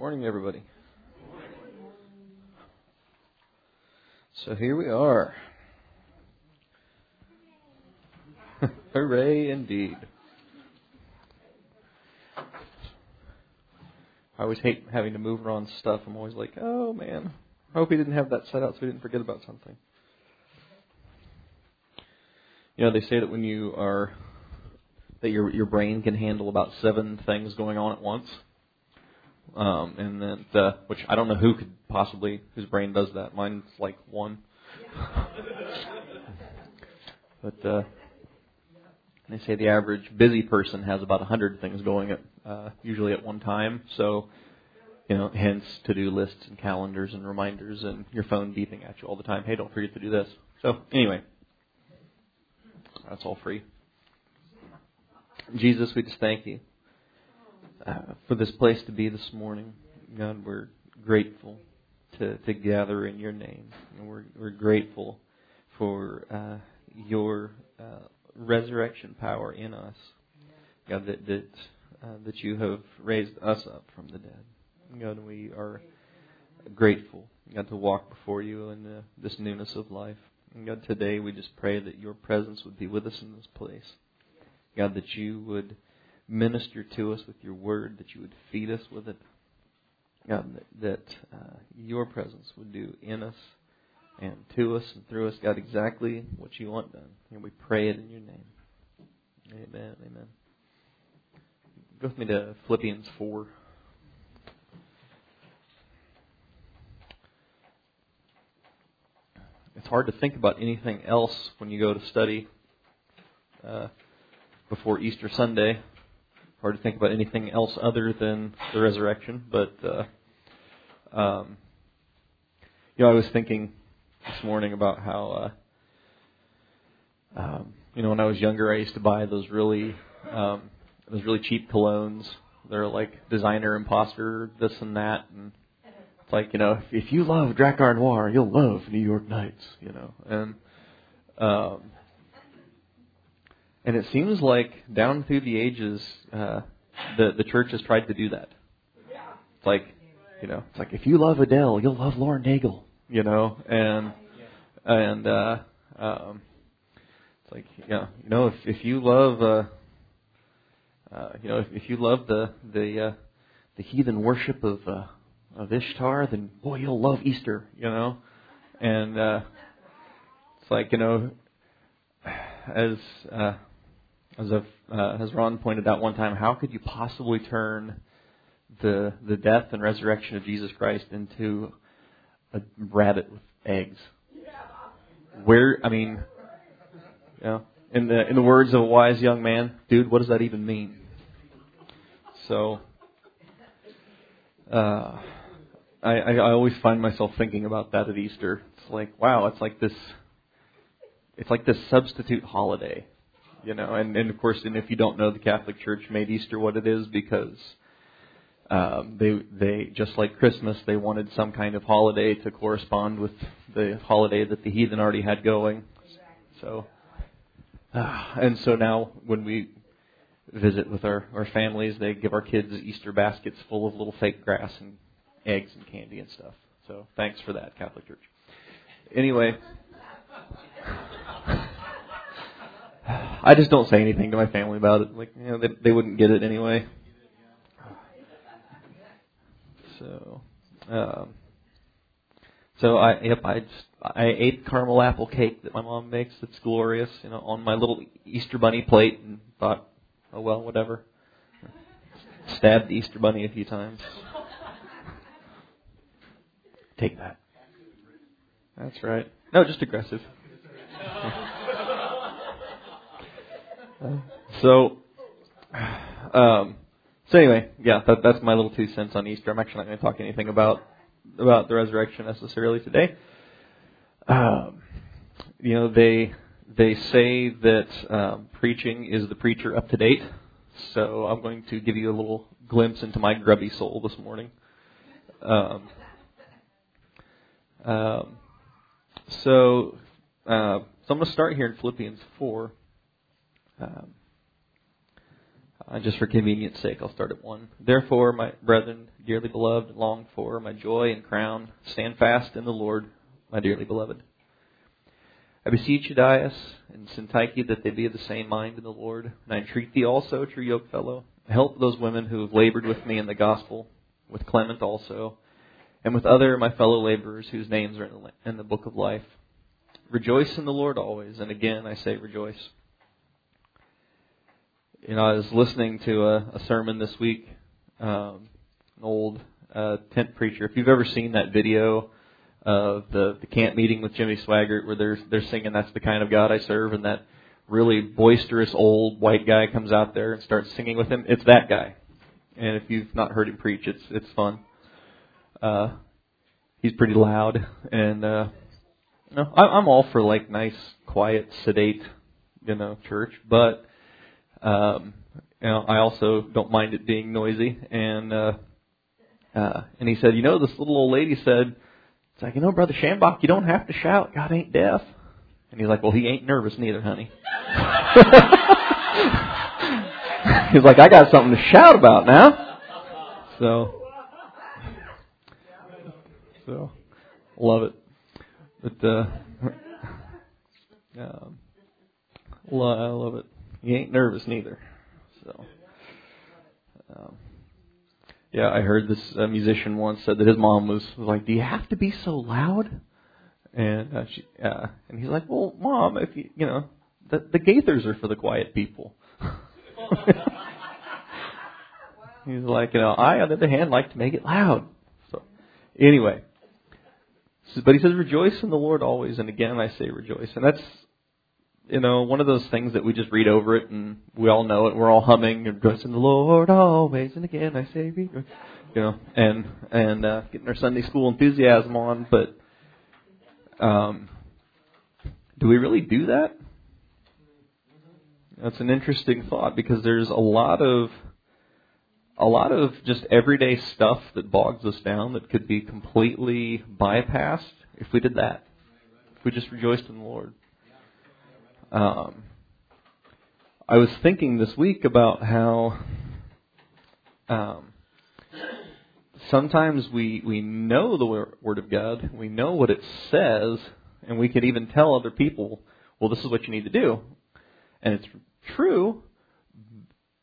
Morning, everybody. So here we are. Hooray, indeed. I always hate having to move around stuff. I'm always like, oh man, I hope he didn't have that set out so we didn't forget about something. You know, they say that when you are that your your brain can handle about seven things going on at once. Um, and then, uh, which I don't know who could possibly whose brain does that. Mine's like one. but uh, they say the average busy person has about a hundred things going at uh, usually at one time. So, you know, hence to-do lists and calendars and reminders and your phone beeping at you all the time. Hey, don't forget to do this. So anyway, that's all free. Jesus, we just thank you uh, for this place to be this morning. God, we're grateful to, to gather in your name. And we're, we're grateful for uh, your uh, resurrection power in us. God, that, that, uh, that you have raised us up from the dead. God, we are grateful, God, to walk before you in this newness of life. And God, today we just pray that your presence would be with us in this place. God, that you would minister to us with your word, that you would feed us with it. God, that, uh, your presence would do in us and to us and through us, God, exactly what you want done. And we pray it in your name. Amen. Amen. Go with me to Philippians 4. It's hard to think about anything else when you go to study uh, before Easter Sunday hard to think about anything else other than the resurrection. But uh, um, you know, I was thinking this morning about how uh, um, you know when I was younger, I used to buy those really um, those really cheap colognes. They're like designer imposter, this and that, and it's like you know if, if you love Drakkar Noir, you'll love New York Nights, you know, and um, and it seems like down through the ages, uh, the the church has tried to do that. It's like, you know, it's like if you love Adele, you'll love Lauren Daigle, you know, and and uh, um, it's like, yeah, you know, if if you love, uh, uh, you know, if, if you love the the uh, the heathen worship of uh, of Ishtar, then boy, you'll love Easter, you know, and uh, it's like, you know, as uh, as, a, uh, as Ron pointed out one time, how could you possibly turn the the death and resurrection of Jesus Christ into a rabbit with eggs? Where I mean, you know, in the in the words of a wise young man, dude, what does that even mean? So, uh, I I always find myself thinking about that at Easter. It's like, wow, it's like this. It's like this substitute holiday you know, and, and of course, and if you don't know, the Catholic Church made Easter what it is because um, they they just like Christmas, they wanted some kind of holiday to correspond with the holiday that the heathen already had going. So, uh, and so now when we visit with our our families, they give our kids Easter baskets full of little fake grass and eggs and candy and stuff. So thanks for that, Catholic Church. Anyway. I just don't say anything to my family about it. Like, you know, they, they wouldn't get it anyway. So, um, so I yep I just I ate caramel apple cake that my mom makes. It's glorious, you know, on my little Easter bunny plate, and thought, oh well, whatever. Stabbed the Easter bunny a few times. Take that. That's right. No, just aggressive. So, um, so anyway, yeah, that, that's my little two cents on Easter. I'm actually not going to talk anything about about the resurrection necessarily today. Um, you know, they they say that um, preaching is the preacher up to date. So I'm going to give you a little glimpse into my grubby soul this morning. Um, um, so, uh, so I'm going to start here in Philippians 4. Uh, just for convenience sake, I'll start at 1. Therefore, my brethren, dearly beloved, long for, my joy and crown. Stand fast in the Lord, my dearly beloved. I beseech Euodias and Syntyche that they be of the same mind in the Lord. And I entreat thee also, true yokefellow, help those women who have labored with me in the gospel, with Clement also, and with other my fellow laborers whose names are in the, in the book of life. Rejoice in the Lord always, and again I say rejoice. You know, I was listening to a, a sermon this week, um, an old uh, tent preacher. If you've ever seen that video of the the camp meeting with Jimmy Swaggart, where they're they're singing "That's the kind of God I serve," and that really boisterous old white guy comes out there and starts singing with him, it's that guy. And if you've not heard him preach, it's it's fun. Uh, he's pretty loud, and uh, no, I, I'm all for like nice, quiet, sedate, you know, church, but um, you know, I also don't mind it being noisy. And uh, uh, and he said, you know, this little old lady said, it's like, you know, brother Schambach, you don't have to shout. God ain't deaf. And he's like, well, he ain't nervous neither, honey. he's like, I got something to shout about now. So, so, love it. But, uh, um, I love it. He ain't nervous neither. So, um, yeah, I heard this uh, musician once said that his mom was, was like, "Do you have to be so loud?" And uh, she, uh, and he's like, "Well, mom, if you, you know, the the Gaithers are for the quiet people." he's like, you know, I on the other hand like to make it loud. So, anyway, but he says, "Rejoice in the Lord always," and again I say rejoice, and that's you know, one of those things that we just read over it and we all know it. We're all humming and rejoice in the Lord always and again I say. You know, and and uh, getting our Sunday school enthusiasm on, but um, do we really do that? That's an interesting thought because there's a lot of a lot of just everyday stuff that bogs us down that could be completely bypassed if we did that. If we just rejoiced in the Lord. Um, I was thinking this week about how um, sometimes we we know the Word of God, we know what it says, and we could even tell other people, "Well, this is what you need to do," and it's true.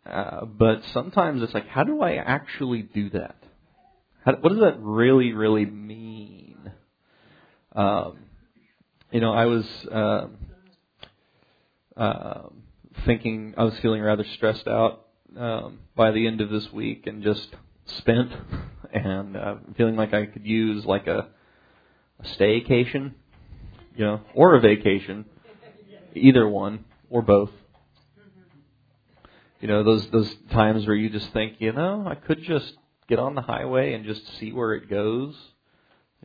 Uh, but sometimes it's like, how do I actually do that? How, what does that really, really mean? Um, you know, I was. Uh, uh, thinking I was feeling rather stressed out um, by the end of this week and just spent and uh, feeling like I could use like a, a staycation, you know, or a vacation, either one or both. You know, those those times where you just think, you know, I could just get on the highway and just see where it goes.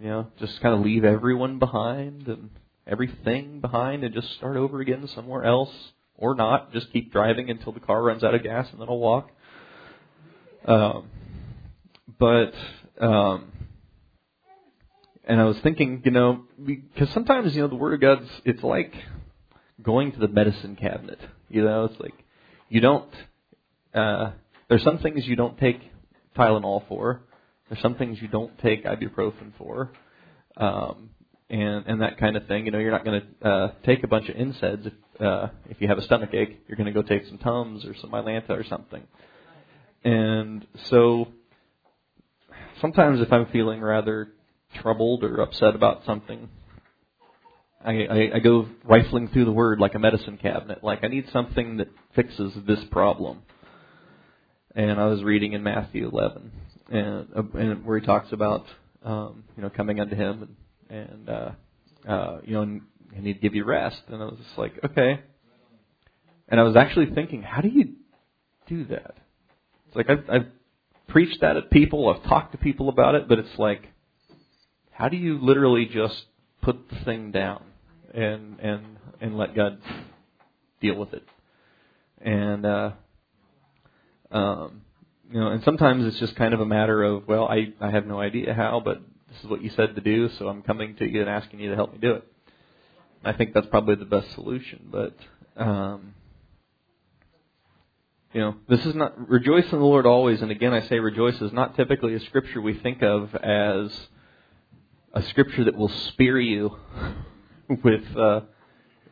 You know, just kind of leave everyone behind and everything behind and just start over again somewhere else, or not. Just keep driving until the car runs out of gas, and then I'll walk. Um, but um, and I was thinking, you know, because sometimes you know the Word of God's it's like going to the medicine cabinet. You know, it's like you don't. Uh, there's some things you don't take Tylenol for. There's some things you don't take ibuprofen for. Um, and and that kind of thing. You know, you're not going to uh, take a bunch of NSAIDs if uh, if you have a stomach ache. You're going to go take some Tums or some Mylanta or something. And so sometimes if I'm feeling rather troubled or upset about something, I, I, I go rifling through the Word like a medicine cabinet. Like I need something that fixes this problem. And I was reading in Matthew 11, and, uh, and where he talks about um, you know coming unto Him and and uh, uh, you know, and, he'd give you rest. And I was just like, okay. And I was actually thinking, how do you do that? It's like I've, I've preached that at people, I've talked to people about it, but it's like, how do you literally just put the thing down and and and let God deal with it? And uh, um, you know, and sometimes it's just kind of a matter of, well, I I have no idea how, but this is what you said to do, so I'm coming to you and asking you to help me do it. I think that's probably the best solution, but um, you know, this is not rejoice in the Lord always. And again, I say rejoice is not typically a scripture we think of as a scripture that will spear you with uh,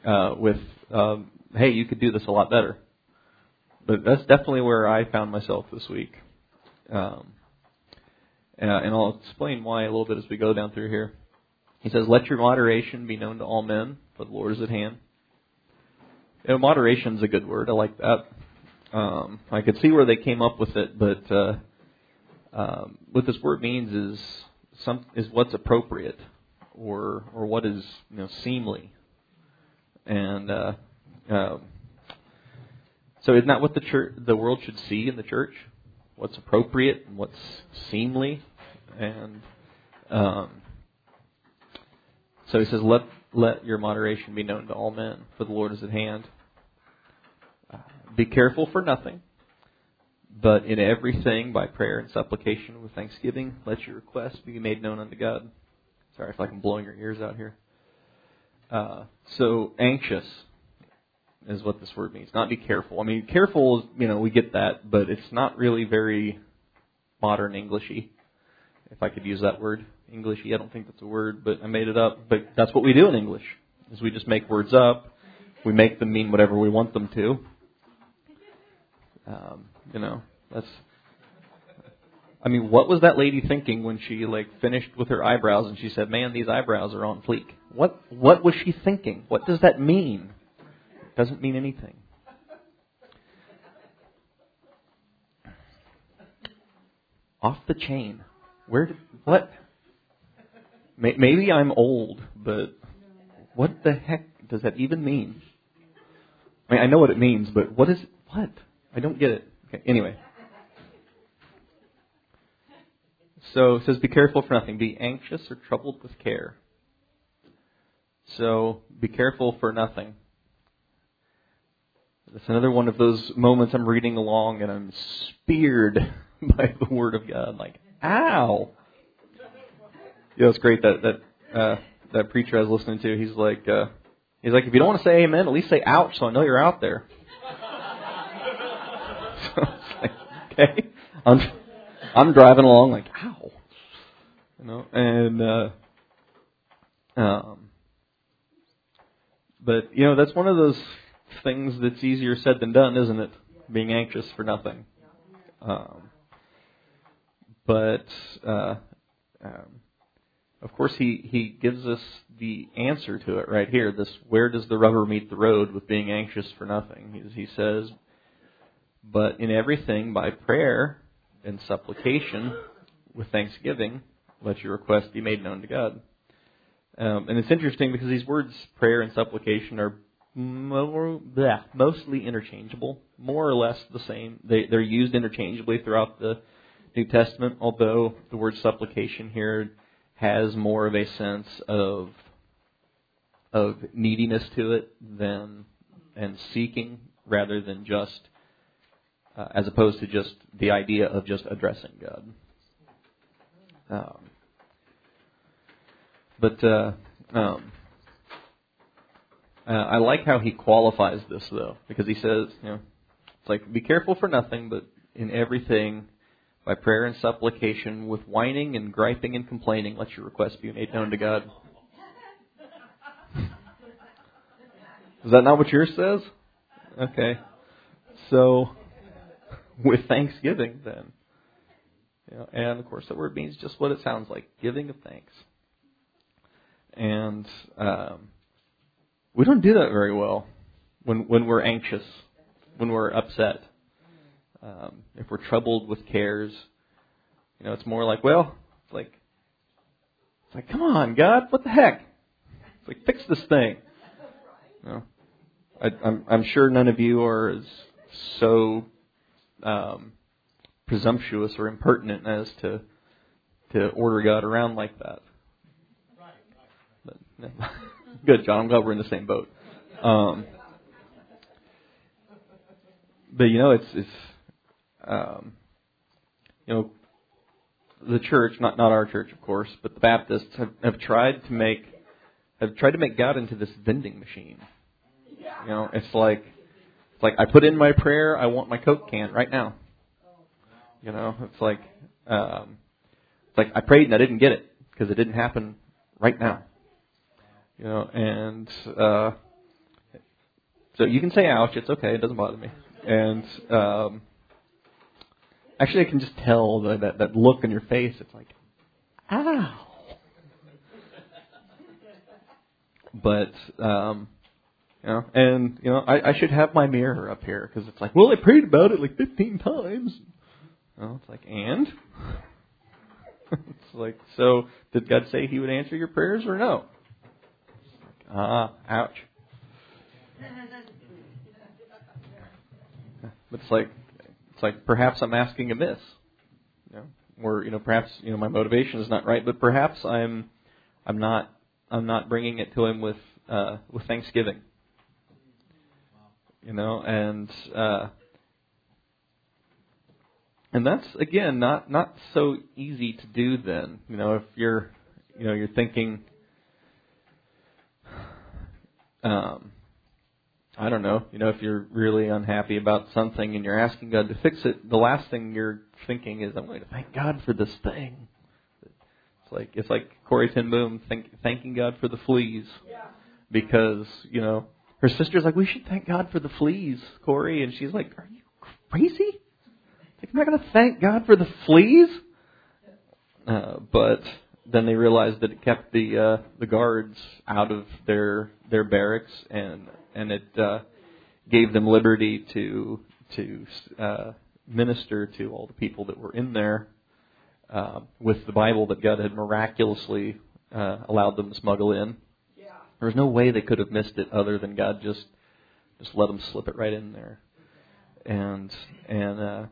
uh, with um, hey, you could do this a lot better. But that's definitely where I found myself this week. Um, uh, and I'll explain why a little bit as we go down through here. He says, "Let your moderation be known to all men, for the Lord is at hand." You know, moderation is a good word. I like that. Um, I could see where they came up with it, but uh, um, what this word means is some is what's appropriate, or or what is you know seemly, and uh, um, so isn't that what the church, the world should see in the church? What's appropriate and what's seemly, and um, so he says, "Let let your moderation be known to all men, for the Lord is at hand." Uh, be careful for nothing, but in everything by prayer and supplication with thanksgiving, let your requests be made known unto God. Sorry if I'm blowing your ears out here. Uh, so anxious is what this word means. Not be careful. I mean, careful is, you know, we get that, but it's not really very modern Englishy, if I could use that word. Englishy, I don't think that's a word, but I made it up. But that's what we do in English, is we just make words up. We make them mean whatever we want them to. Um, you know, that's. I mean, what was that lady thinking when she like finished with her eyebrows and she said, "Man, these eyebrows are on fleek." What what was she thinking? What does that mean? It Doesn't mean anything. Off the chain. Where did what? Maybe I'm old, but what the heck does that even mean? I mean, I know what it means, but what is what? I don't get it. Okay, anyway. So it says, Be careful for nothing. Be anxious or troubled with care. So be careful for nothing. It's another one of those moments I'm reading along and I'm speared by the Word of God. Like, ow! You know, it's great that that uh, that preacher I was listening to. He's like, uh, he's like, if you don't want to say Amen, at least say ouch, so I know you're out there. so it's like, okay, I'm I'm driving along like, ow, you know, and uh, um, but you know that's one of those things that's easier said than done, isn't it? Being anxious for nothing. Um, but uh, um, of course, he he gives us the answer to it right here. This where does the rubber meet the road with being anxious for nothing? He, he says, but in everything by prayer and supplication with thanksgiving, let your request be made known to God. Um, and it's interesting because these words, prayer and supplication, are more, bleh, mostly interchangeable, more or less the same. They, they're used interchangeably throughout the New Testament, although the word supplication here has more of a sense of of neediness to it than and seeking rather than just uh, as opposed to just the idea of just addressing God. Um, but uh, um, uh, I like how he qualifies this though, because he says, you know, it's like be careful for nothing, but in everything, by prayer and supplication, with whining and griping and complaining, let your requests be made known to God. Is that not what yours says? Okay. So, with thanksgiving, then. Know, and of course, that word means just what it sounds like giving of thanks. And um, we don't do that very well when when we're anxious, when we're upset, um, if we're troubled with cares. You know, it's more like, well, it's like, it's like, come on, God, what the heck? It's like, fix this thing. You know, I, I'm I'm sure none of you are as so um, presumptuous or impertinent as to to order God around like that. But. Good, John. I'm glad we're in the same boat. Um, but you know, it's it's um, you know the church, not not our church, of course, but the Baptists have, have tried to make have tried to make God into this vending machine. You know, it's like It's like I put in my prayer. I want my Coke can right now. You know, it's like um, it's like I prayed and I didn't get it because it didn't happen right now. You know, and uh, so you can say ouch. It's okay. It doesn't bother me. And um, actually, I can just tell that that, that look on your face. It's like, ow. But um, you know, and you know, I, I should have my mirror up here because it's like, well, I prayed about it like 15 times. Well, it's like, and it's like, so did God say He would answer your prayers or no? Ah, ouch. But it's like, it's like perhaps I'm asking amiss, you know, or you know, perhaps you know my motivation is not right, but perhaps I'm, I'm not, I'm not bringing it to Him with, uh, with thanksgiving. You know, and uh, and that's again not not so easy to do. Then. You know, if you're you know you're thinking, um, I don't know, you know, if you're really unhappy about something and you're asking God to fix it, the last thing you're thinking is, I'm going to thank God for this thing. It's like it's like Corrie ten Boom think, thanking God for the fleas because you know her sister's like, we should thank God for the fleas, Corrie. And she's like, are you crazy? Like, I'm not going to thank God for the fleas? Uh, but then they realized that it kept the uh, the guards out of their their barracks, and and it uh, gave them liberty to to uh, minister to all the people that were in there uh, with the Bible that God had miraculously uh, allowed them to smuggle in. Yeah. There was no way they could have missed it other than God just just let them slip it right in there. And and uh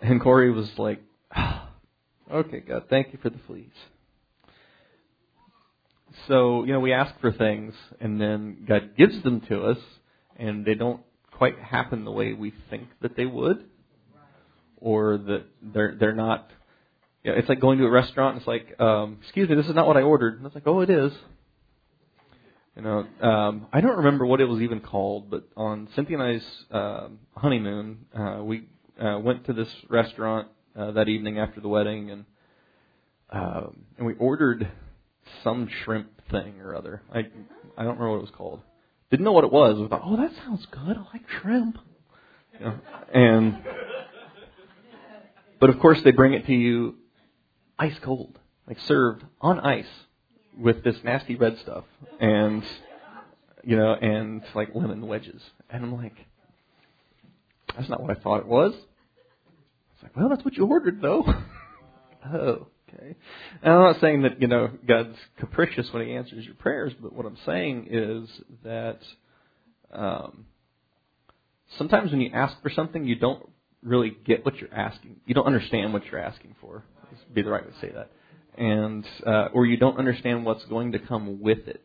and Corrie was like, oh, "Okay, God, thank you for the fleas." So you know, we ask for things, and then God gives them to us, and they don't quite happen the way we think that they would, or that they're they're not. You know, it's like going to a restaurant. And it's like, um, "Excuse me, this is not what I ordered." And it's like, "Oh, it is." You know, um, I don't remember what it was even called, but on Cynthia and I's uh, honeymoon, uh, we uh, went to this restaurant uh, that evening after the wedding, and uh, and we ordered some shrimp thing or other. I I don't remember what it was called. Didn't know what it was. We thought, oh, that sounds good. I like shrimp. You know, and but of course they bring it to you ice cold, like served on ice with this nasty red stuff and you know and like lemon wedges and i'm like that's not what i thought it was like well that's what you ordered though. Oh okay. And i'm not saying that you know god's capricious when he answers your prayers but what i'm saying is that um sometimes when you ask for something you don't really get what you're asking you don't understand what you're asking for. Be the right way to say that. And uh, or you don't understand what's going to come with it.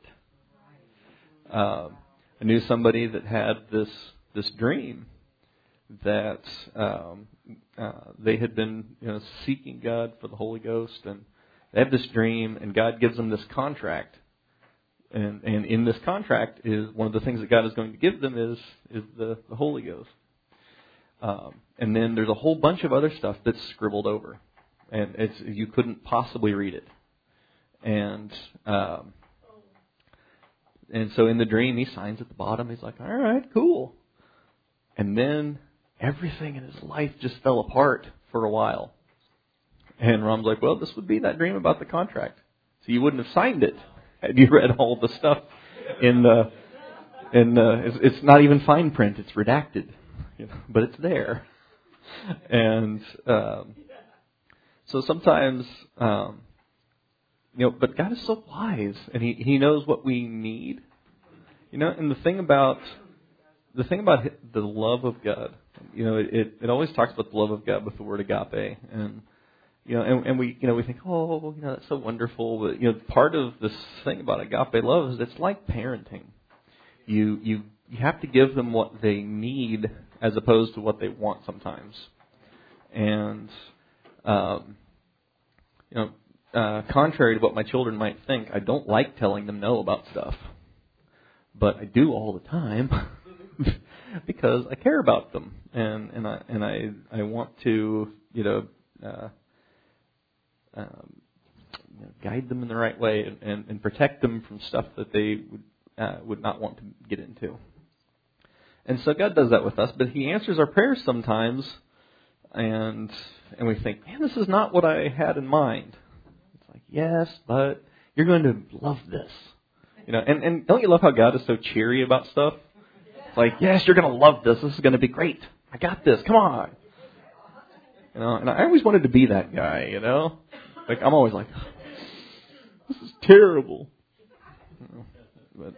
Uh, I knew somebody that had this this dream that um, uh, they had been you know seeking God for the Holy Ghost, and they have this dream, and God gives them this contract, and and in this contract is one of the things that God is going to give them is is the the Holy Ghost. Um, and then there's a whole bunch of other stuff that's scribbled over and it's you couldn't possibly read it. And um, and so in the dream, he signs at the bottom. He's like, "All right, cool." And then everything in his life just fell apart for a while. And Ron's like, "Well, this would be that dream about the contract. So you wouldn't have signed it had you read all the stuff in the in the. It's, not even fine print. It's redacted, but it's there." And um, so sometimes, um, you know, but God is so wise, and He He knows what we need. You know, and the thing about the thing about the love of God, you know, it it always talks about the love of God with the word agape, and you know, and, and we you know we think, oh, you know, that's so wonderful, but you know, part of this thing about agape love is it's like parenting. You you you have to give them what they need as opposed to what they want sometimes, and um, you know, uh, contrary to what my children might think, I don't like telling them no about stuff, but I do all the time. because I care about them and and I and I I want to you know. Uh, um, you know, guide them in the right way and, and, and protect them from stuff that they would uh, would not want to get into. And so God does that with us, but He answers our prayers sometimes, and and we think, man, this is not what I had in mind. It's like, yes, but you're going to love this, you know. And and don't you love how God is so cheery about stuff? Like, yes, you're going to love this. This is going to be great. I got this. Come on. You know, and I always wanted to be that guy, you know. Like I'm always like, this is terrible. But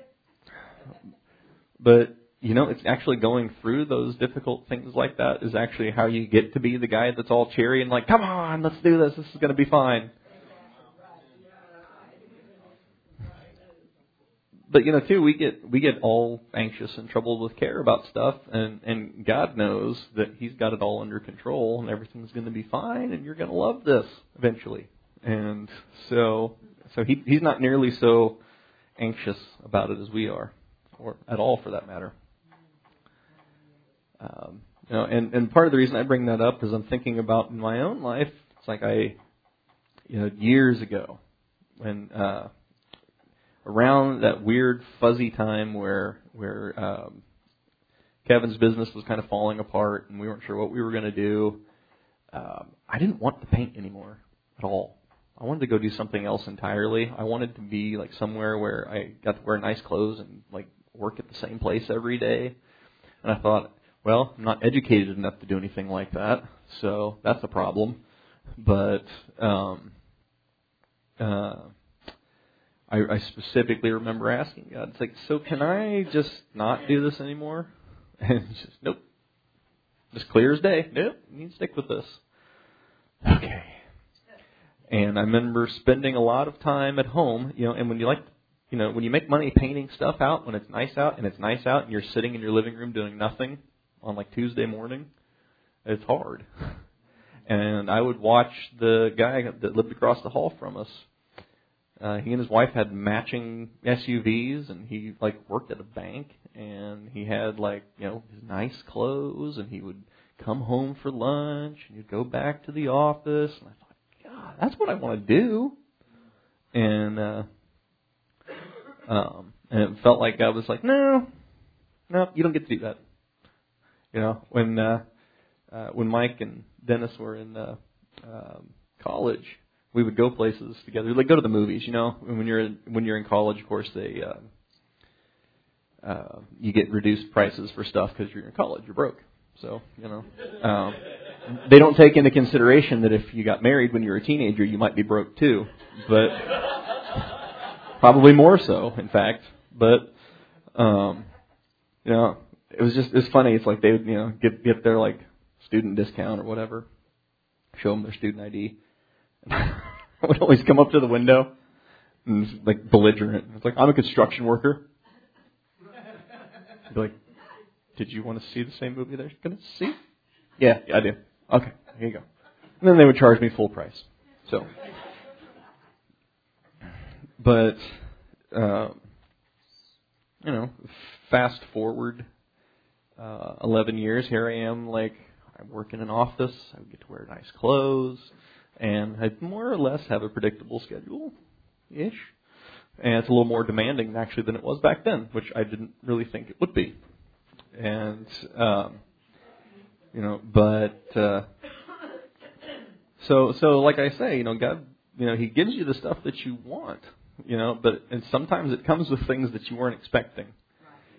but you know, it's actually going through those difficult things like that is actually how you get to be the guy that's all cheery and like, come on, let's do this. This is going to be fine. But you know, too, we get we get all anxious and troubled with care about stuff, and and God knows that He's got it all under control, and everything's going to be fine, and you're going to love this eventually. And so, so he he's not nearly so anxious about it as we are, or at all for that matter. Um, you know, and and part of the reason I bring that up is I'm thinking about in my own life. It's like I, you know, years ago, when uh, around that weird fuzzy time where where um, Kevin's business was kind of falling apart and we weren't sure what we were going to do. Um, I didn't want to paint anymore at all. I wanted to go do something else entirely. I wanted to be like somewhere where I got to wear nice clothes and like work at the same place every day. And I thought, well, I'm not educated enough to do anything like that, so that's a problem. But um, uh, I, I specifically remember asking God, it's like, so can I just not do this anymore? And it's just, nope. Just clear as day. Nope, you need to stick with this. Okay. And I remember spending a lot of time at home, you know, and when you like, you know, when you make money painting stuff out, when it's nice out and it's nice out and you're sitting in your living room doing nothing, on like Tuesday morning. It's hard. And I would watch the guy that lived across the hall from us. Uh, he and his wife had matching SUVs, and he like worked at a bank, and he had like you know his nice clothes, and he would come home for lunch, and he'd go back to the office. And I thought, God, that's what I want to do. And uh, um, and it felt like I was like, no, no, you don't get to do that. You know, when uh, uh, when Mike and Dennis were in uh, um, college, we would go places together. Like go to the movies. You know, when you're when you're in college, of course they uh, uh, you get reduced prices for stuff because you're in college. You're broke. So you know, um, they don't take into consideration that if you got married when you were a teenager, you might be broke too. But probably more so, in fact. But um, you know, it was just it's funny. It's like they would you know get get their like student discount or whatever, show them their student ID. I would always come up to the window and it's like belligerent. It's like I'm a construction worker. I'd be like, did you want to see the same movie they're going to see? Yeah, yeah, I do. Okay, here you go. And then they would charge me full price. So, but uh, you know, fast forward uh, 11 years, here I am, like, I work in an office, I get to wear nice clothes, and I more or less have a predictable schedule ish. And it's a little more demanding actually than it was back then, which I didn't really think it would be. And, um, you know, but, uh, so, so like I say, you know, God, you know, He gives you the stuff that you want, you know, but, and sometimes it comes with things that you weren't expecting,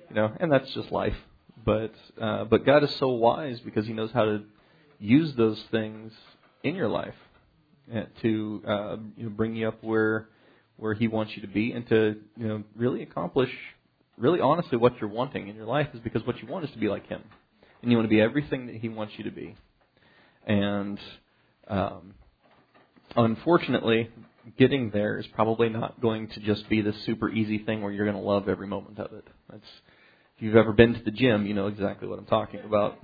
you know, and that's just life. But uh, but God is so wise because He knows how to use those things in your life to uh, you know, bring you up where where He wants you to be and to you know really accomplish really honestly what you're wanting in your life is because what you want is to be like Him and you want to be everything that He wants you to be. And um, unfortunately, getting there is probably not going to just be this super easy thing where you're going to love every moment of it. That's if you've ever been to the gym, you know exactly what I'm talking about.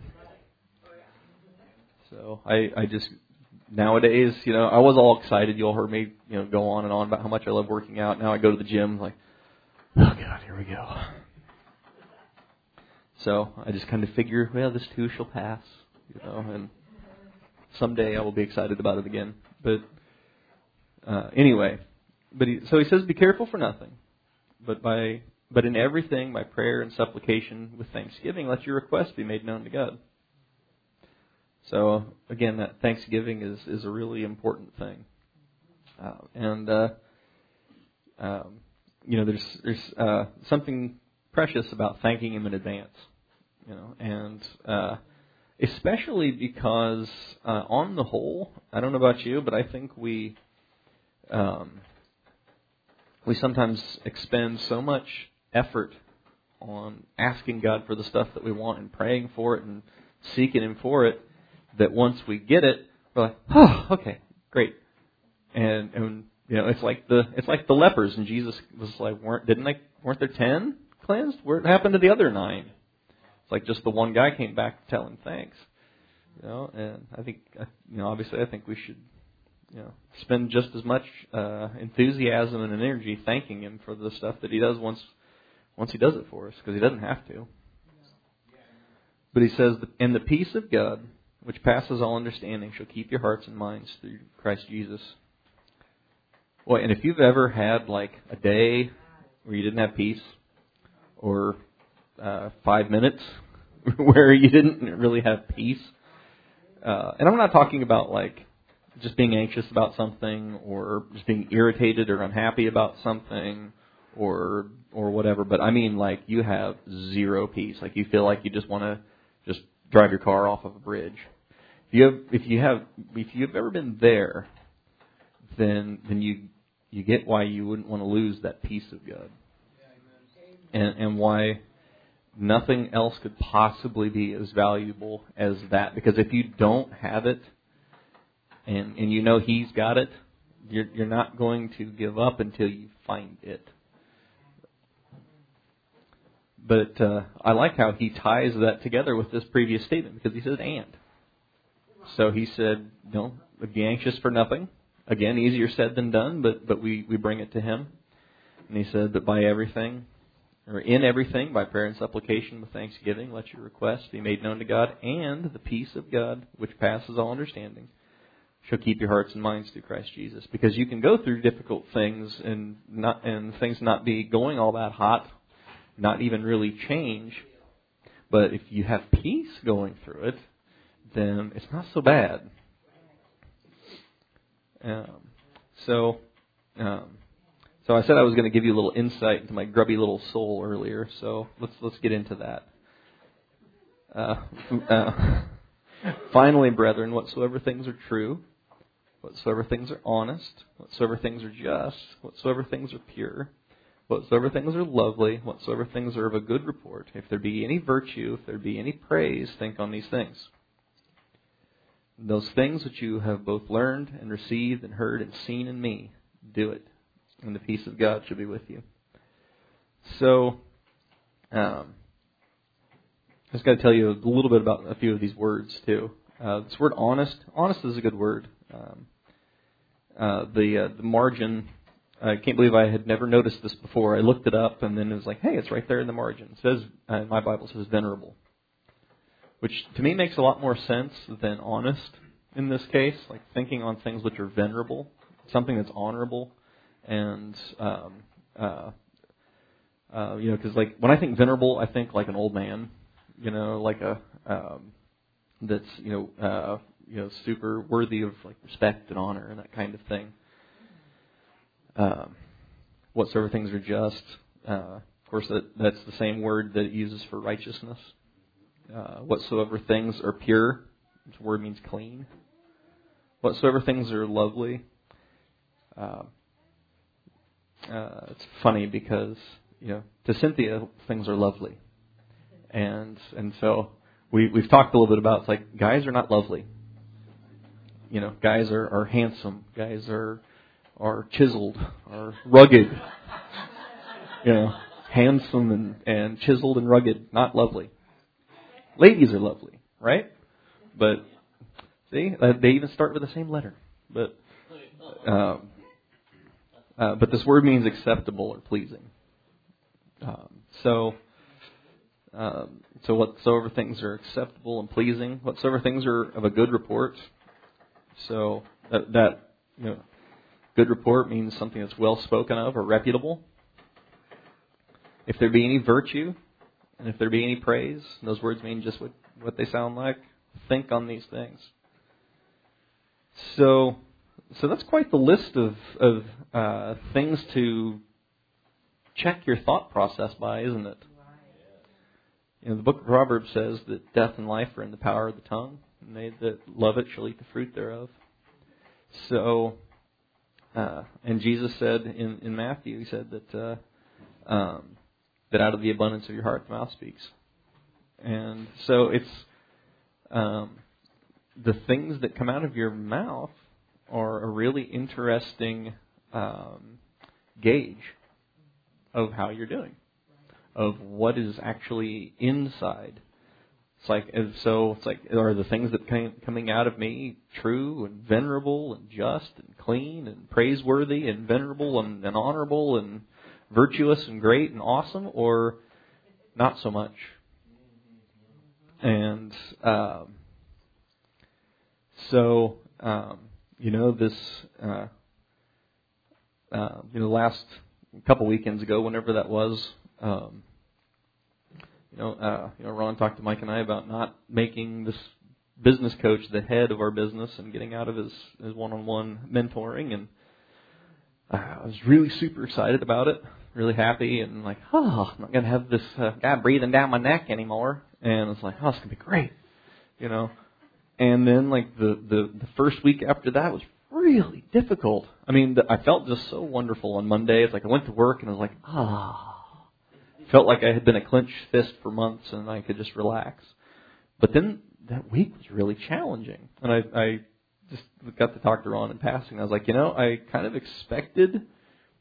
So I, I just nowadays, you know, I was all excited. You all heard me, you know, go on and on about how much I love working out. Now I go to the gym, like, oh god, here we go. So I just kind of figure, well, this too shall pass, you know, and someday I will be excited about it again. But uh, anyway, but he, so he says, be careful for nothing, but by but in everything by prayer and supplication with thanksgiving, let your requests be made known to God. So again, that thanksgiving is is a really important thing, uh, and uh, um, you know, there's there's uh, something precious about thanking Him in advance, you know, and uh, especially because uh, on the whole, I don't know about you, but I think we um, we sometimes expend so much effort on asking God for the stuff that we want and praying for it and seeking Him for it that once we get it, we're like, oh, okay, great, and and you know, it's like the it's like the lepers, and Jesus was like, weren't didn't they weren't there ten cleansed? What happened to the other nine? It's like just the one guy came back telling thanks. You know, and I think uh, you know, obviously, I think we should you know spend just as much uh, enthusiasm and energy thanking him for the stuff that he does once once he does it for us, because he doesn't have to. But he says, "And the peace of God, which passes all understanding, shall keep your hearts and minds through Christ Jesus." Well, and if you've ever had like a day where you didn't have peace, or uh, five minutes where you didn't really have peace, uh, and I'm not talking about like just being anxious about something, or just being irritated or unhappy about something, or or whatever, but I mean like you have zero peace. Like you feel like you just want to drive your car off of a bridge. If you have, if you have, if you've ever been there, then then you you get why you wouldn't want to lose that peace of God. And, and why nothing else could possibly be as valuable as that. Because if you don't have it, and, and you know He's got it, you're, you're not going to give up until you find it. But uh, I like how he ties that together with this previous statement because he said and. So he said, "No, be anxious for nothing, Again, easier said than done, but, but we, we bring it to him. And he said, But by everything, or in everything, by prayer and supplication with thanksgiving, let your requests be made known to God, and the peace of God, which passes all understanding, shall keep your hearts and minds through Christ Jesus. Because you can go through difficult things and not and things not be going all that hot, not even really change. But if you have peace going through it, then it's not so bad. Um, so, um, so I said I was going to give you a little insight into my grubby little soul earlier. So let's let's get into that. Uh, uh, finally, brethren, whatsoever things are true, whatsoever things are honest, whatsoever things are just, whatsoever things are pure, whatsoever things are lovely, whatsoever things are of a good report, if there be any virtue, if there be any praise, think on these things. Those things which you have both learned and received and heard and seen in me, do it, and the peace of God shall be with you. So, um, I just got to tell you a little bit about a few of these words too. Uh, this word "honest," honest is a good word. Um, uh, the uh, the margin. I can't believe I had never noticed this before. I looked it up and then it was like, hey, it's right there in the margin. It says, uh, my Bible says venerable which to me makes a lot more sense than honest in this case, like thinking on things which are venerable, something that's honorable, and um, uh, uh, you know, because like when I think venerable, I think like an old man, you know, like a um, that's you know uh, you know super worthy of like respect and honor and that kind of thing. Um, whatsoever things are just, uh, of course, that that's the same word that it uses for righteousness. Uh, whatsoever things are pure, which word means clean. Whatsoever things are lovely. Uh, uh, it's funny because you know to Cynthia things are lovely, and and so we we've talked a little bit about it's like guys are not lovely. You know, guys are, are handsome. Guys are are chiseled, are rugged. you know, handsome and, and chiseled and rugged, not lovely. Ladies are lovely, right? But see, uh, they even start with the same letter. But um, uh, but this word means acceptable or pleasing. Um, so Um, so whatsoever things are acceptable and pleasing, whatsoever things are of a good report. So that, that you know, good report means something that's well spoken of or reputable. If there be any virtue, and if there be any praise, those words mean just what, what they sound like. Think on these things. So, so that's quite the list of of uh, things to check your thought process by, isn't it? You know, the book of Proverbs says that death and life are in the power of the tongue, and they that love it shall eat the fruit thereof. So, uh, and Jesus said in, in Matthew, he said that uh, um, that out of the abundance of your heart the mouth speaks. And so it's um, the things that come out of your mouth are a really interesting um, gauge of how you're doing, of what is actually inside. It's like so. It's like are the things that came, coming out of me true and venerable and just and clean and praiseworthy and venerable and, and honorable and virtuous and great and awesome, or not so much? And um, so, um, you know, this, uh, uh, you know, last couple weekends ago, whenever that was, um, you know, uh, you know, Ron talked to Mike and I about not making this business coach the head of our business and getting out of his his one-on-one mentoring, and uh, I was really super excited about it, really happy, and like, oh, I'm not gonna have this uh, guy breathing down my neck anymore, and it's like, oh, it's gonna be great, you know. And then like the the the first week after that was really difficult. I mean, the, I felt just so wonderful on Monday. It's like I went to work and I was like, ah, felt like I had been a clenched fist for months and I could just relax. But then that week was really challenging, and I I just got to talk to Ron in passing. I was like, you know, I kind of expected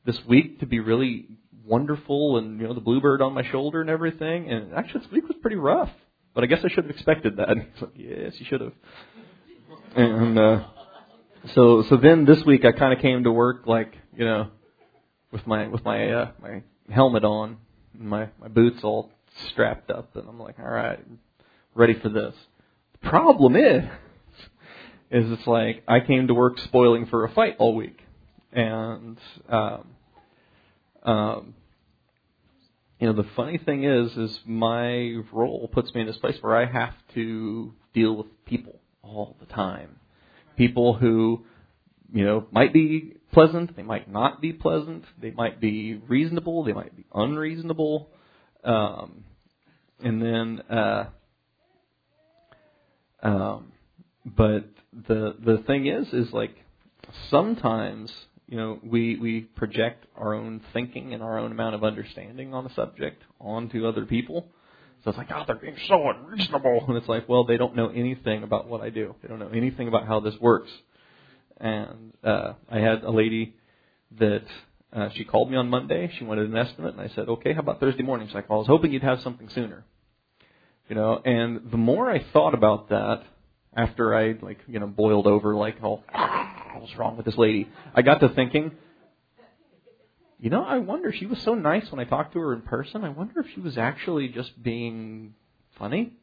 this week to be really wonderful and you know the bluebird on my shoulder and everything, and actually this week was pretty rough. But I guess I should have expected that. He's like, yes, you should have. And uh, so so then this week I kind of came to work like you know with my with my uh, my helmet on, and my my boots all strapped up, and I'm like, all right, ready for this. The problem is, is it's like I came to work spoiling for a fight all week, and um, um, you know, the funny thing is, is my role puts me in this place where I have to deal with people all the time. People who, you know, might be pleasant, they might not be pleasant, they might be reasonable, they might be unreasonable, um, and then, uh, um, but the the thing is, is like sometimes you know, we, we project our own thinking and our own amount of understanding on a subject onto other people. So it's like, oh, they're being so unreasonable. And it's like, well, they don't know anything about what I do. They don't know anything about how this works. And uh, I had a lady that uh, she called me on Monday. She wanted an estimate, and I said, okay, how about Thursday morning? She's like, well, I was hoping you'd have something sooner. You know, and the more I thought about that, after I like you know boiled over like oh what's wrong with this lady, I got to thinking, you know, I wonder she was so nice when I talked to her in person. I wonder if she was actually just being funny.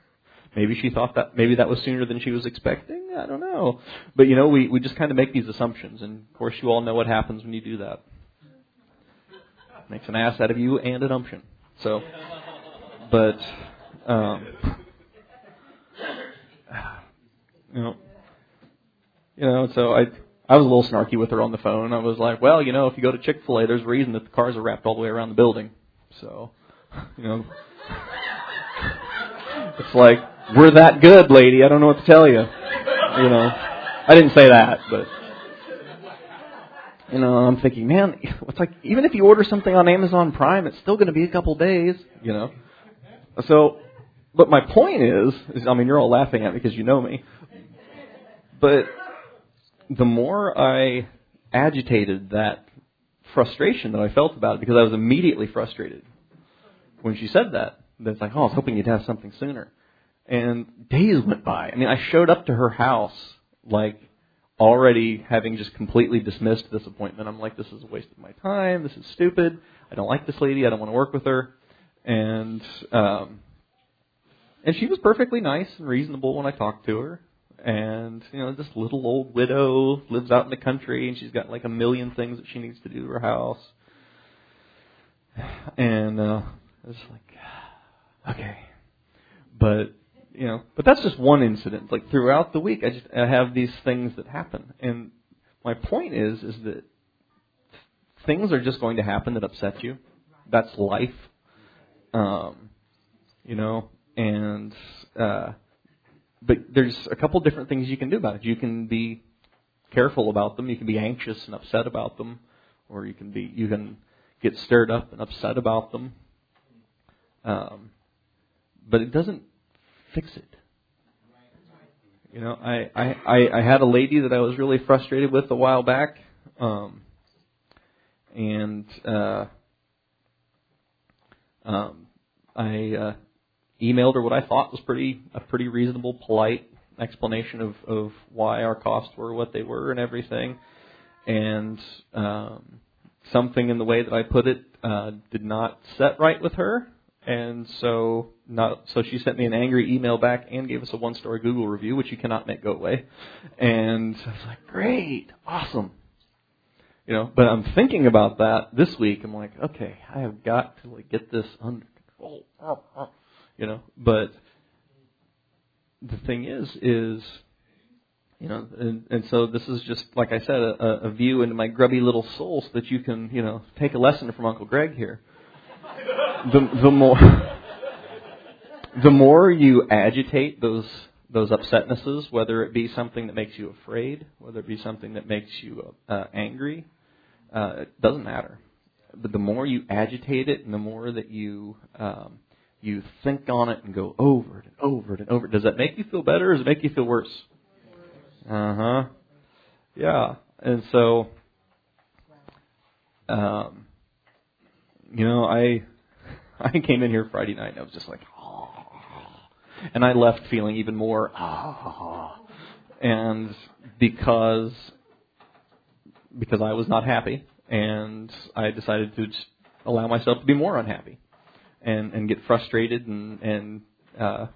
Maybe she thought that maybe that was sooner than she was expecting. I don't know. But you know, we we just kind of make these assumptions, and of course, you all know what happens when you do that. Makes an ass out of you and an umption. So, but um, you know, you know, so I I was a little snarky with her on the phone. I was like, well, you know, if you go to Chick Fil A, there's a reason that the cars are wrapped all the way around the building. So, you know, it's like we're that good, lady. I don't know what to tell you. You know, I didn't say that, but you know, I'm thinking, man, it's like even if you order something on Amazon Prime, it's still going to be a couple days. You know, so. But my point is, is, I mean, you're all laughing at me because you know me. But the more I agitated that frustration that I felt about it, because I was immediately frustrated when she said that. That's like, oh, I was hoping you'd have something sooner. And days went by. I mean, I showed up to her house like already having just completely dismissed this appointment. I'm like, this is a waste of my time. This is stupid. I don't like this lady. I don't want to work with her. and um, and she was perfectly nice and reasonable when I talked to her. And you know, this little old widow lives out in the country, and she's got like a million things that she needs to do to her house. And uh, I was like, okay, but you know, but that's just one incident. Like throughout the week, I just I have these things that happen, and my point is is that things are just going to happen that upset you. That's life. Um, you know, and uh, but there's a couple different things you can do about it. You can be careful about them. You can be anxious and upset about them, or you can be you can get stirred up and upset about them. Um, but it doesn't fix it. You know, I, I, I, had a lady that I was really frustrated with a while back, um, and uh, um, I uh, emailed her what I thought was pretty a pretty reasonable, polite explanation of of why our costs were what they were and everything, and um, something in the way that I put it uh, did not set right with her, and so not so she sent me an angry email back and gave us a one star Google review, which you cannot make go away, and I was like, great, awesome. You know, but I'm thinking about that this week. I'm like, okay, I have got to like get this under control you know. But the thing is, is you know, and, and so this is just like I said, a, a view into my grubby little soul, so that you can, you know, take a lesson from Uncle Greg here. The the more the more you agitate those those upsetnesses, whether it be something that makes you afraid, whether it be something that makes you uh, angry, uh, it doesn't matter. But the more you agitate it, and the more that you um, you think on it and go over it and over it and over it. Does that make you feel better or does it make you feel worse? Uh huh. Yeah. And so, um, you know, I I came in here Friday night and I was just like, oh, and I left feeling even more ah, and because because I was not happy, and I decided to just allow myself to be more unhappy and and get frustrated and and uh,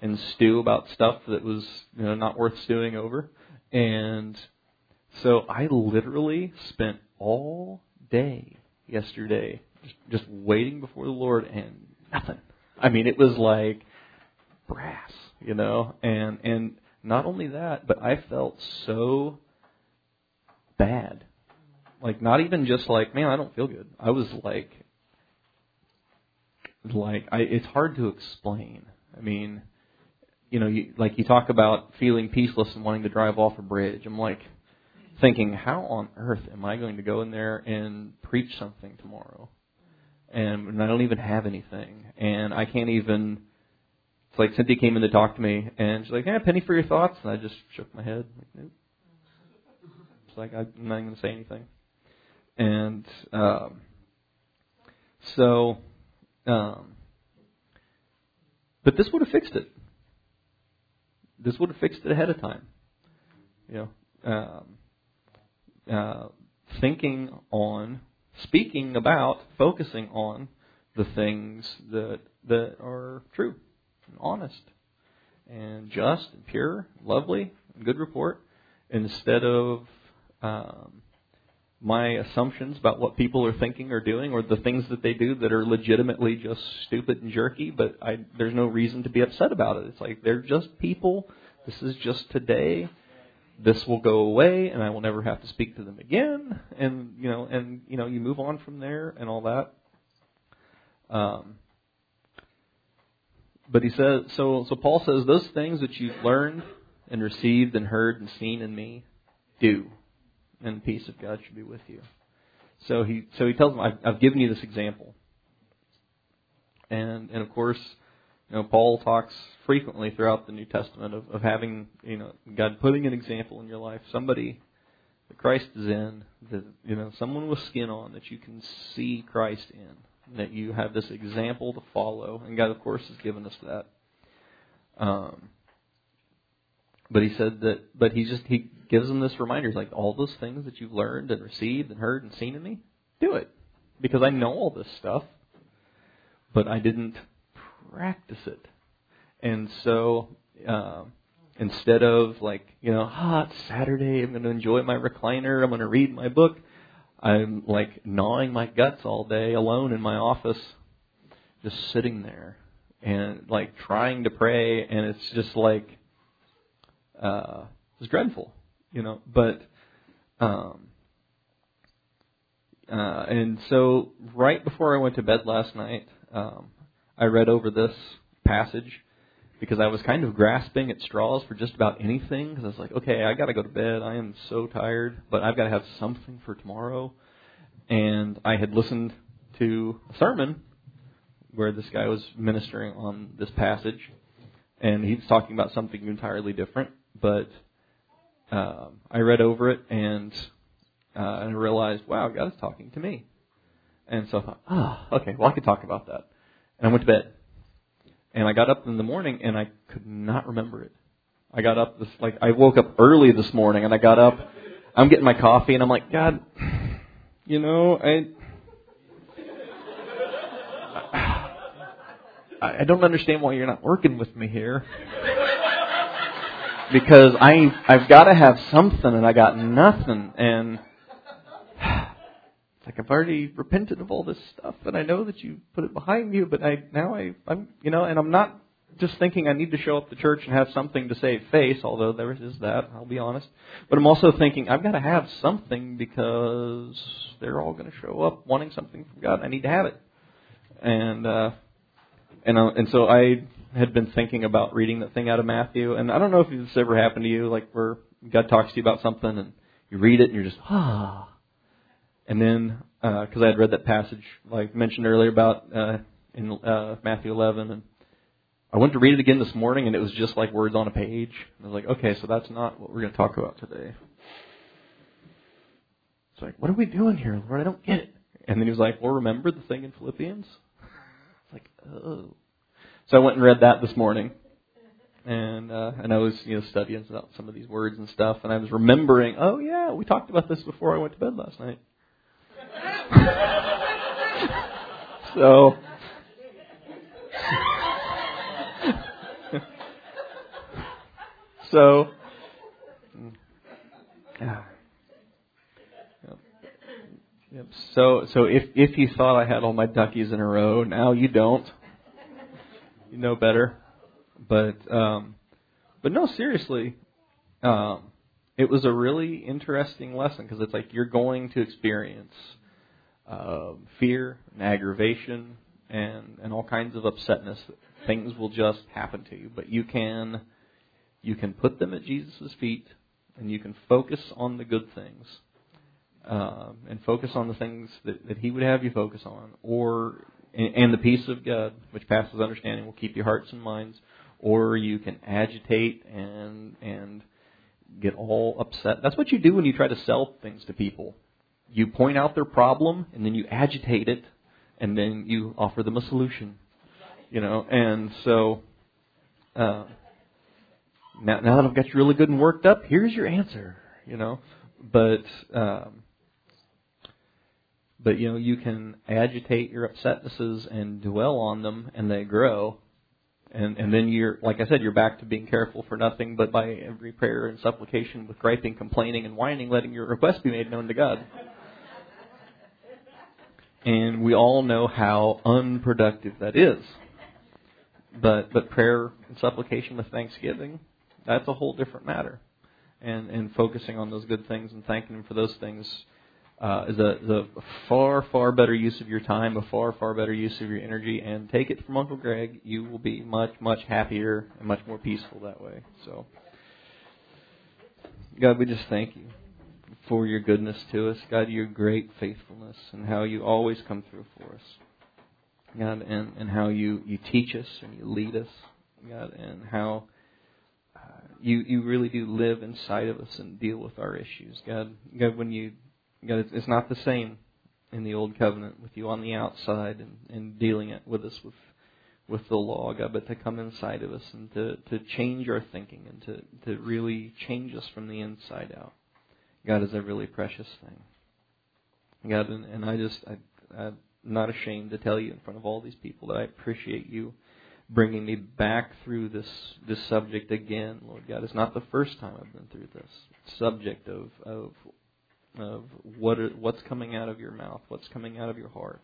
and stew about stuff that was you know not worth stewing over. And so I literally spent all day yesterday just, waiting before the Lord and nothing. I mean, it was like brass, you know, and and not only that, but I felt so bad. Like not even just like, man, I don't feel good. I was like like I, it's hard to explain. I mean, you know, you, like you talk about feeling peaceless and wanting to drive off a bridge. I'm like thinking, how on earth am I going to go in there and preach something tomorrow? And, I don't even have anything, and I can't even. It's like Cynthia came in to talk to me, and she's like, "Hey, penny for your thoughts," and I just shook my head. Like, nope. It's like I'm not even going to say anything. And um, so um, but this would have fixed it. This would have fixed it ahead of time. You know, um, uh, thinking on, speaking about, focusing on the things that that are true, and honest, and just, and pure, lovely, and good report, instead of um, my assumptions about what people are thinking or doing or the things that they do that are legitimately just stupid and jerky, but I, there's no reason to be upset about it. It's like they're just people. This is just today. This will go away and I will never have to speak to them again. And, you know, and, you know, you move on from there and all that. Um, but he says, so, so Paul says, those things that you've learned and received and heard and seen in me, do and peace of God should be with you. So he so he tells them, I've, I've given you this example. And and of course, you know, Paul talks frequently throughout the New Testament of, of having, you know, God putting an example in your life, somebody that Christ is in, that you know, someone with skin on that you can see Christ in, that you have this example to follow, and God, of course, has given us that. Um, but he said that, but he just he gives them this reminder, he's like all those things that you've learned and received and heard and seen in me, do it because I know all this stuff. but I didn't practice it. And so, uh, instead of like, you know, ah, Saturday, I'm going to enjoy my recliner, I'm going to read my book, I'm like gnawing my guts all day alone in my office, just sitting there and like trying to pray, and it's just like, uh, it's dreadful, you know, but, um, uh, and so right before I went to bed last night, um, I read over this passage because I was kind of grasping at straws for just about anything because I was like, okay, I got to go to bed. I am so tired, but I've got to have something for tomorrow. And I had listened to a sermon where this guy was ministering on this passage, and he was talking about something entirely different. But uh, I read over it and uh, and I realized, wow, God is talking to me. And so I thought, ah, oh, okay, well I could talk about that. And I went to bed. And I got up in the morning and I could not remember it. I got up this like I woke up early this morning and I got up. I'm getting my coffee and I'm like, God, you know, I I don't understand why you're not working with me here. Because I I've got to have something and I got nothing and it's like I've already repented of all this stuff, and I know that you put it behind you, but I now I I'm you know, and I'm not just thinking I need to show up to church and have something to save face, although there is that, I'll be honest. But I'm also thinking I've got to have something because they're all going to show up wanting something from God. I need to have it, and uh, and uh, and so I had been thinking about reading that thing out of Matthew, and I don't know if this ever happened to you, like where God talks to you about something and you read it and you're just ah and then, because uh, I had read that passage, like mentioned earlier about uh, in uh, Matthew 11, and I went to read it again this morning, and it was just like words on a page. And I was like, okay, so that's not what we're going to talk about today. It's like, what are we doing here, Lord? I don't get it. And then he was like, well, remember the thing in Philippians? It's like, oh. So I went and read that this morning, and uh, and I was you know studying some of these words and stuff, and I was remembering, oh yeah, we talked about this before I went to bed last night. So so. Yep. So so if if you thought I had all my duckies in a row, now you don't. You know better. But um but no, seriously. Um it was a really interesting lesson because it's like you're going to experience uh, fear and aggravation and and all kinds of upsetness. Things will just happen to you, but you can you can put them at Jesus' feet and you can focus on the good things uh, and focus on the things that, that He would have you focus on, or and, and the peace of God, which passes understanding, will keep your hearts and minds. Or you can agitate and and get all upset. That's what you do when you try to sell things to people you point out their problem and then you agitate it and then you offer them a solution. You know, and so uh, now, now that I've got you really good and worked up, here's your answer. You know, but um, but you know you can agitate your upsetnesses and dwell on them, and they grow. And, and then you're, like I said, you're back to being careful for nothing, but by every prayer and supplication with griping, complaining, and whining, letting your request be made known to God. And we all know how unproductive that is. But but prayer and supplication with thanksgiving, that's a whole different matter. And and focusing on those good things and thanking him for those things uh, is, a, is a far far better use of your time, a far far better use of your energy. And take it from Uncle Greg, you will be much much happier and much more peaceful that way. So, God, we just thank you for your goodness to us, God, your great faithfulness, and how you always come through for us. God, and, and how you, you teach us and you lead us, God, and how uh, you you really do live inside of us and deal with our issues, God. God, when you God, it's, not the same in the old covenant with you on the outside and, and dealing it with us with with the law, God, but to come inside of us and to, to change our thinking and to, to really change us from the inside out. God is a really precious thing. God, and, and I just I, I'm not ashamed to tell you in front of all these people that I appreciate you bringing me back through this this subject again, Lord God. It's not the first time I've been through this subject of of of what are, what's coming out of your mouth, what's coming out of your heart,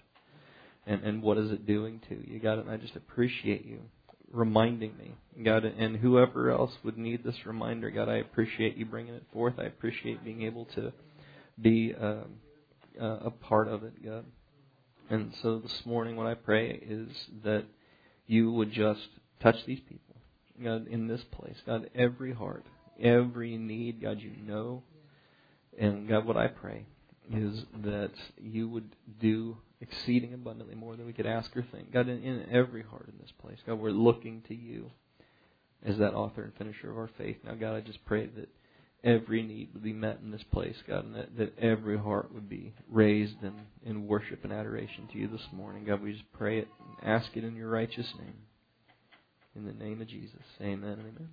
and and what is it doing to you, God. And I just appreciate you reminding me, God, and whoever else would need this reminder, God, I appreciate you bringing it forth. I appreciate being able to be uh, uh, a part of it, God. And so this morning, what I pray is that you would just touch these people, God, in this place, God, every heart, every need, God, you know. And God, what I pray is that you would do exceeding abundantly more than we could ask or think. God, in, in every heart in this place, God, we're looking to you as that author and finisher of our faith. Now, God, I just pray that every need would be met in this place, God, and that, that every heart would be raised in, in worship and adoration to you this morning. God, we just pray it and ask it in your righteous name. In the name of Jesus. Amen amen.